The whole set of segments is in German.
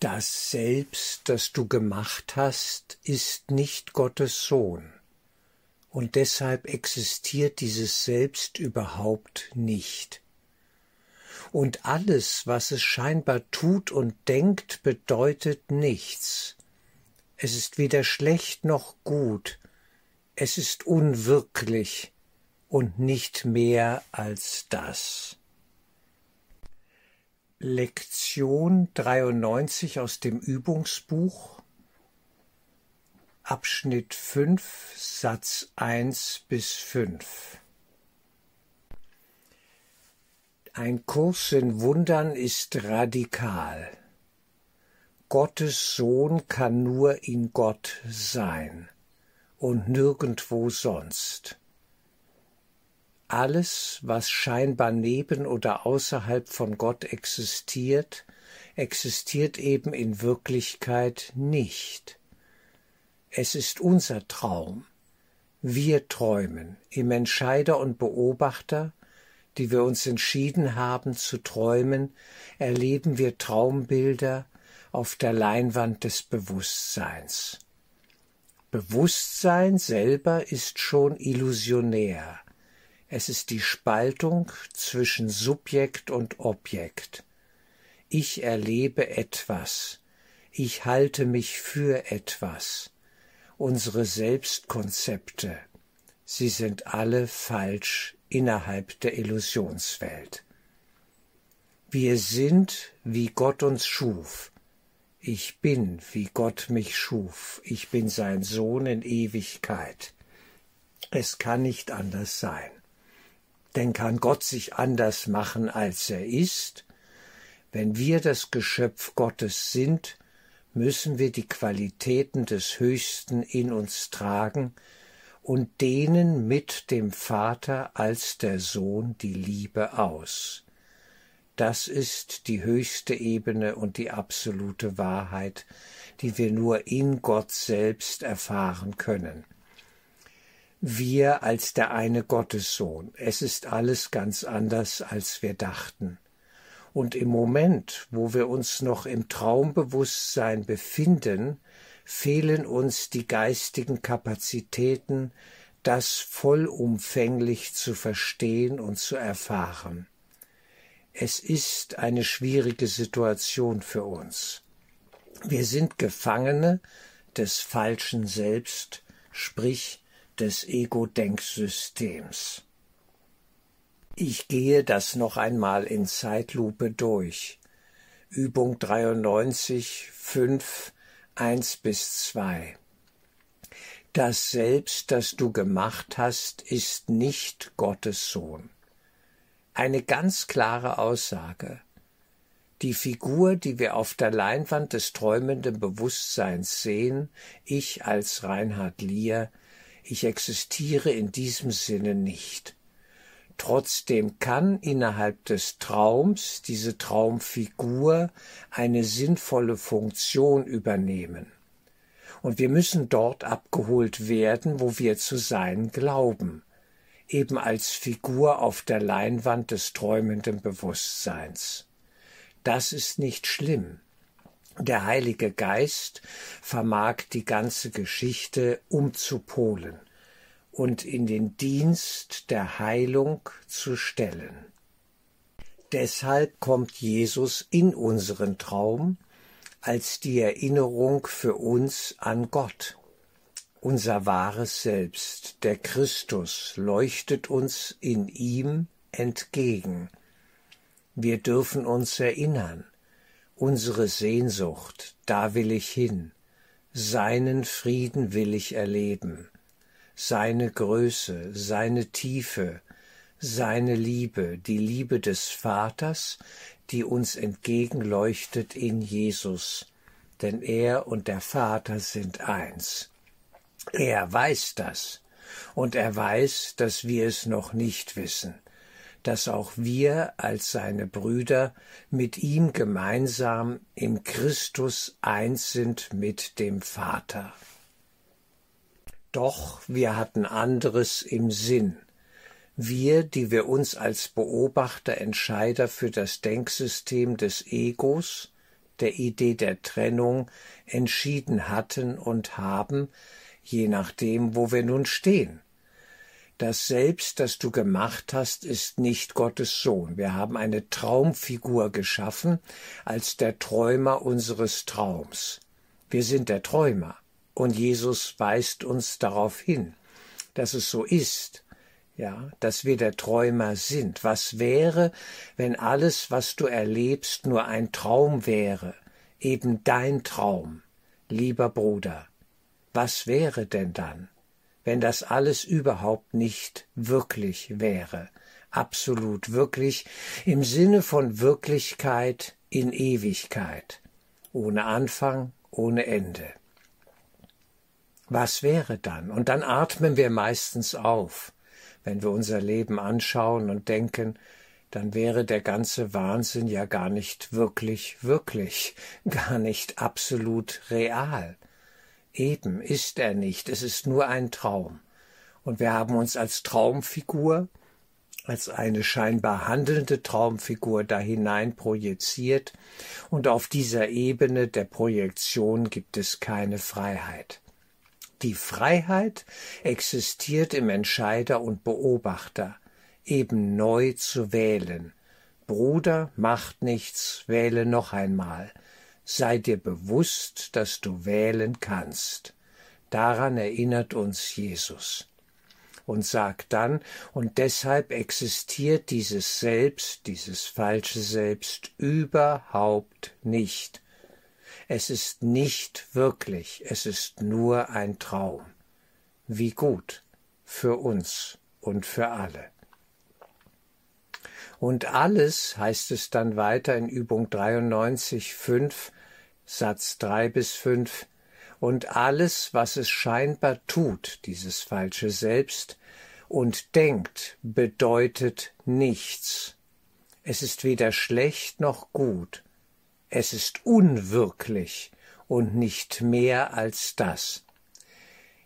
Das Selbst, das du gemacht hast, ist nicht Gottes Sohn. Und deshalb existiert dieses Selbst überhaupt nicht. Und alles, was es scheinbar tut und denkt, bedeutet nichts. Es ist weder schlecht noch gut, es ist unwirklich und nicht mehr als das. Lektion 93 aus dem Übungsbuch Abschnitt 5 Satz 1 bis 5 Ein Kurs in Wundern ist radikal. Gottes Sohn kann nur in Gott sein und nirgendwo sonst. Alles, was scheinbar neben oder außerhalb von Gott existiert, existiert eben in Wirklichkeit nicht. Es ist unser Traum. Wir träumen im Entscheider und Beobachter, die wir uns entschieden haben zu träumen, erleben wir Traumbilder auf der Leinwand des Bewusstseins. Bewusstsein selber ist schon illusionär. Es ist die Spaltung zwischen Subjekt und Objekt. Ich erlebe etwas. Ich halte mich für etwas. Unsere Selbstkonzepte, sie sind alle falsch innerhalb der Illusionswelt. Wir sind, wie Gott uns schuf. Ich bin, wie Gott mich schuf. Ich bin sein Sohn in Ewigkeit. Es kann nicht anders sein. Denn kann Gott sich anders machen, als er ist? Wenn wir das Geschöpf Gottes sind, müssen wir die Qualitäten des Höchsten in uns tragen und dehnen mit dem Vater als der Sohn die Liebe aus. Das ist die höchste Ebene und die absolute Wahrheit, die wir nur in Gott selbst erfahren können wir als der eine Gottessohn. Es ist alles ganz anders, als wir dachten. Und im Moment, wo wir uns noch im Traumbewusstsein befinden, fehlen uns die geistigen Kapazitäten, das vollumfänglich zu verstehen und zu erfahren. Es ist eine schwierige Situation für uns. Wir sind Gefangene des falschen Selbst, sprich des Ego-Denksystems. Ich gehe das noch einmal in Zeitlupe durch. Übung 93, 5, 1 bis 2. Das Selbst, das du gemacht hast, ist nicht Gottes Sohn. Eine ganz klare Aussage. Die Figur, die wir auf der Leinwand des träumenden Bewusstseins sehen, ich als Reinhard Lier, ich existiere in diesem Sinne nicht. Trotzdem kann innerhalb des Traums diese Traumfigur eine sinnvolle Funktion übernehmen. Und wir müssen dort abgeholt werden, wo wir zu sein glauben, eben als Figur auf der Leinwand des träumenden Bewusstseins. Das ist nicht schlimm. Der Heilige Geist vermag die ganze Geschichte umzupolen und in den Dienst der Heilung zu stellen. Deshalb kommt Jesus in unseren Traum als die Erinnerung für uns an Gott. Unser wahres Selbst, der Christus, leuchtet uns in ihm entgegen. Wir dürfen uns erinnern, unsere Sehnsucht, da will ich hin, seinen Frieden will ich erleben, seine Größe, seine Tiefe, seine Liebe, die Liebe des Vaters, die uns entgegenleuchtet in Jesus, denn er und der Vater sind eins. Er weiß das, und er weiß, dass wir es noch nicht wissen dass auch wir als seine Brüder mit ihm gemeinsam im Christus eins sind mit dem Vater. Doch wir hatten anderes im Sinn. Wir, die wir uns als Beobachter, Entscheider für das Denksystem des Egos, der Idee der Trennung entschieden hatten und haben, je nachdem, wo wir nun stehen. Das Selbst, das du gemacht hast, ist nicht Gottes Sohn. Wir haben eine Traumfigur geschaffen als der Träumer unseres Traums. Wir sind der Träumer. Und Jesus weist uns darauf hin, dass es so ist, ja, dass wir der Träumer sind. Was wäre, wenn alles, was du erlebst, nur ein Traum wäre, eben dein Traum, lieber Bruder? Was wäre denn dann, wenn das alles überhaupt nicht wirklich wäre, absolut wirklich im Sinne von Wirklichkeit in Ewigkeit, ohne Anfang, ohne Ende? Was wäre dann? Und dann atmen wir meistens auf wenn wir unser Leben anschauen und denken, dann wäre der ganze Wahnsinn ja gar nicht wirklich, wirklich, gar nicht absolut real. Eben ist er nicht, es ist nur ein Traum. Und wir haben uns als Traumfigur, als eine scheinbar handelnde Traumfigur da hinein projiziert, und auf dieser Ebene der Projektion gibt es keine Freiheit. Die Freiheit existiert im Entscheider und Beobachter, eben neu zu wählen. Bruder, macht nichts, wähle noch einmal. Sei dir bewusst, dass du wählen kannst. Daran erinnert uns Jesus und sagt dann, und deshalb existiert dieses Selbst, dieses falsche Selbst überhaupt nicht. Es ist nicht wirklich, es ist nur ein Traum. Wie gut für uns und für alle. Und alles heißt es dann weiter in Übung 93, 5, Satz 3 bis 5, und alles, was es scheinbar tut, dieses falsche Selbst, und denkt, bedeutet nichts. Es ist weder schlecht noch gut, es ist unwirklich und nicht mehr als das.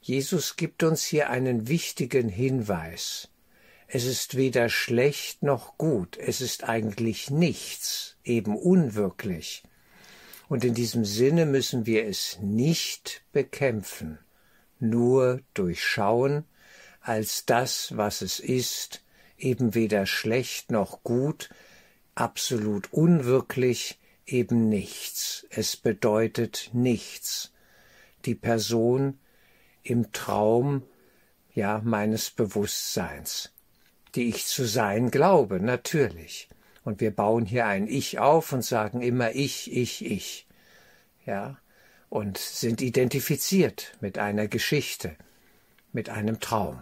Jesus gibt uns hier einen wichtigen Hinweis. Es ist weder schlecht noch gut, es ist eigentlich nichts, eben unwirklich. Und in diesem Sinne müssen wir es nicht bekämpfen, nur durchschauen als das, was es ist, eben weder schlecht noch gut, absolut unwirklich, eben nichts. Es bedeutet nichts. Die Person im Traum, ja, meines Bewusstseins, die ich zu sein glaube, natürlich. Und wir bauen hier ein Ich auf und sagen immer ich, ich, ich. Ja, und sind identifiziert mit einer Geschichte, mit einem Traum.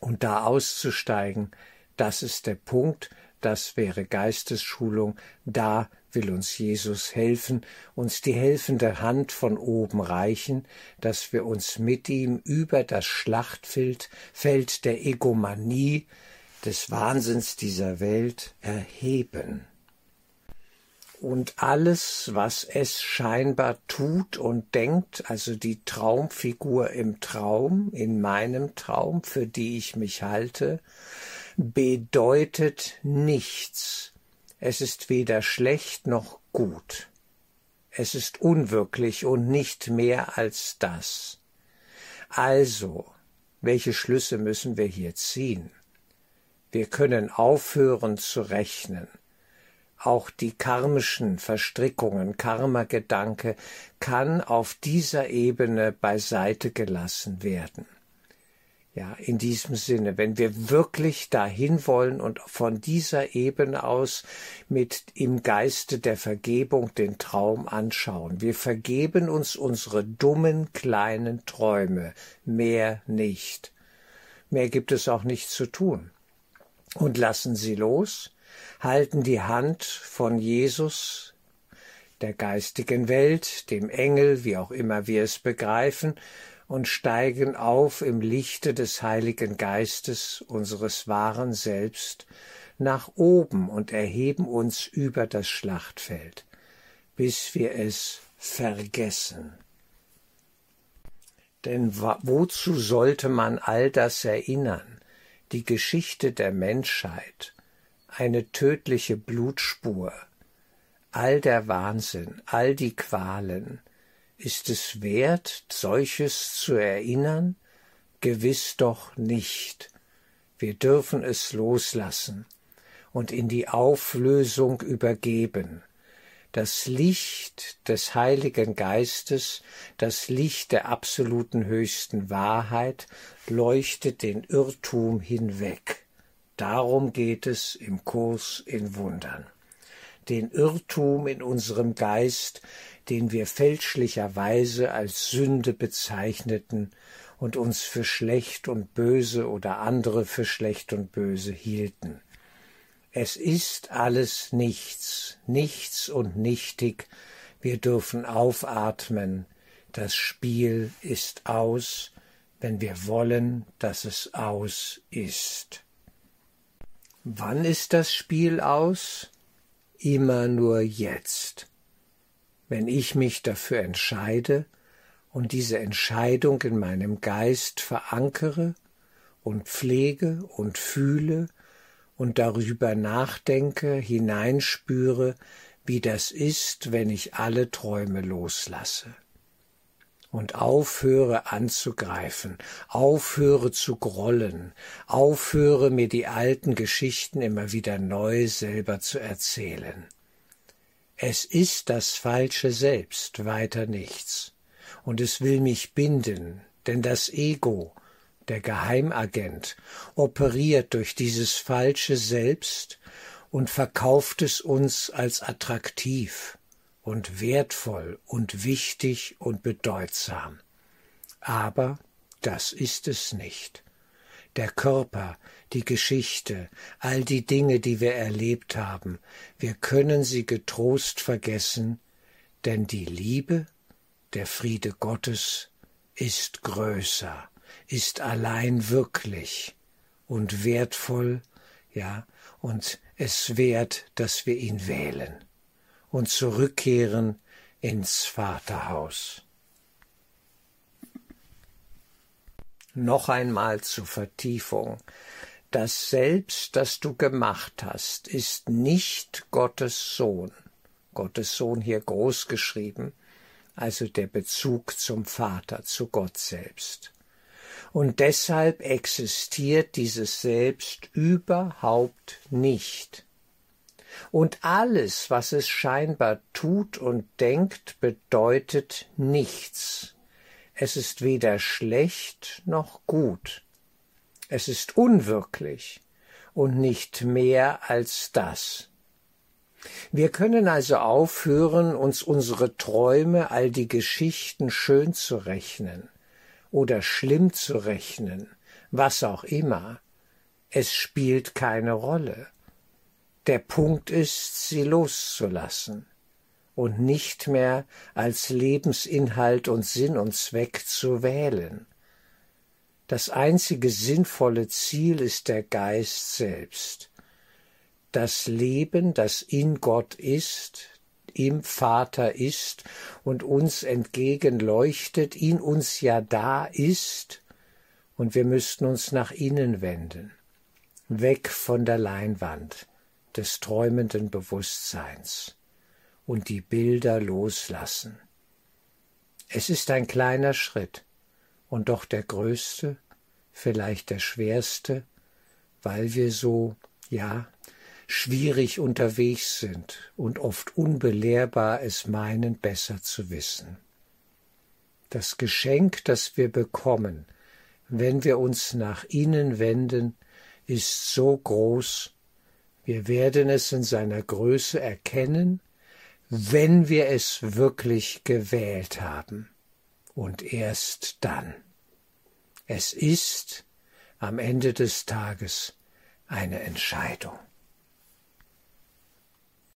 Und da auszusteigen, das ist der Punkt, das wäre Geistesschulung, da will uns Jesus helfen, uns die helfende Hand von oben reichen, dass wir uns mit ihm über das Schlachtfeld Feld der Egomanie, des Wahnsinns dieser Welt erheben. Und alles, was es scheinbar tut und denkt, also die Traumfigur im Traum, in meinem Traum, für die ich mich halte, bedeutet nichts, es ist weder schlecht noch gut. Es ist unwirklich und nicht mehr als das. Also, welche Schlüsse müssen wir hier ziehen? Wir können aufhören zu rechnen. Auch die karmischen Verstrickungen, Karma-Gedanke kann auf dieser Ebene beiseite gelassen werden. Ja, in diesem Sinne, wenn wir wirklich dahin wollen und von dieser Ebene aus mit im Geiste der Vergebung den Traum anschauen. Wir vergeben uns unsere dummen kleinen Träume, mehr nicht. Mehr gibt es auch nicht zu tun. Und lassen sie los, halten die Hand von Jesus, der geistigen Welt, dem Engel, wie auch immer wir es begreifen, und steigen auf im Lichte des Heiligen Geistes unseres wahren Selbst nach oben und erheben uns über das Schlachtfeld, bis wir es vergessen. Denn wozu sollte man all das erinnern? Die Geschichte der Menschheit, eine tödliche Blutspur, all der Wahnsinn, all die Qualen, ist es wert, solches zu erinnern? Gewiss doch nicht. Wir dürfen es loslassen und in die Auflösung übergeben. Das Licht des Heiligen Geistes, das Licht der absoluten höchsten Wahrheit, leuchtet den Irrtum hinweg. Darum geht es im Kurs in Wundern. Den Irrtum in unserem Geist, den wir fälschlicherweise als Sünde bezeichneten und uns für schlecht und böse oder andere für schlecht und böse hielten. Es ist alles nichts, nichts und nichtig. Wir dürfen aufatmen. Das Spiel ist aus, wenn wir wollen, dass es aus ist. Wann ist das Spiel aus? Immer nur jetzt. Wenn ich mich dafür entscheide und diese Entscheidung in meinem Geist verankere und pflege und fühle und darüber nachdenke, hineinspüre, wie das ist, wenn ich alle Träume loslasse und aufhöre anzugreifen, aufhöre zu grollen, aufhöre mir die alten Geschichten immer wieder neu selber zu erzählen. Es ist das falsche Selbst, weiter nichts, und es will mich binden, denn das Ego, der Geheimagent, operiert durch dieses falsche Selbst und verkauft es uns als attraktiv und wertvoll und wichtig und bedeutsam. Aber das ist es nicht. Der Körper, die Geschichte, all die Dinge, die wir erlebt haben, wir können sie getrost vergessen, denn die Liebe, der Friede Gottes ist größer ist allein wirklich und wertvoll, ja, und es wert, dass wir ihn wählen und zurückkehren ins Vaterhaus. Noch einmal zur Vertiefung. Das Selbst, das du gemacht hast, ist nicht Gottes Sohn. Gottes Sohn hier groß geschrieben, also der Bezug zum Vater, zu Gott selbst und deshalb existiert dieses Selbst überhaupt nicht. Und alles, was es scheinbar tut und denkt, bedeutet nichts. Es ist weder schlecht noch gut. Es ist unwirklich und nicht mehr als das. Wir können also aufhören, uns unsere Träume, all die Geschichten schön zu rechnen oder schlimm zu rechnen, was auch immer, es spielt keine Rolle. Der Punkt ist, sie loszulassen und nicht mehr als Lebensinhalt und Sinn und Zweck zu wählen. Das einzige sinnvolle Ziel ist der Geist selbst. Das Leben, das in Gott ist, im Vater ist und uns entgegenleuchtet, in uns ja da ist, und wir müssten uns nach innen wenden, weg von der Leinwand des träumenden Bewusstseins und die Bilder loslassen. Es ist ein kleiner Schritt und doch der größte, vielleicht der schwerste, weil wir so, ja, schwierig unterwegs sind und oft unbelehrbar es meinen, besser zu wissen. Das Geschenk, das wir bekommen, wenn wir uns nach ihnen wenden, ist so groß, wir werden es in seiner Größe erkennen, wenn wir es wirklich gewählt haben, und erst dann. Es ist am Ende des Tages eine Entscheidung.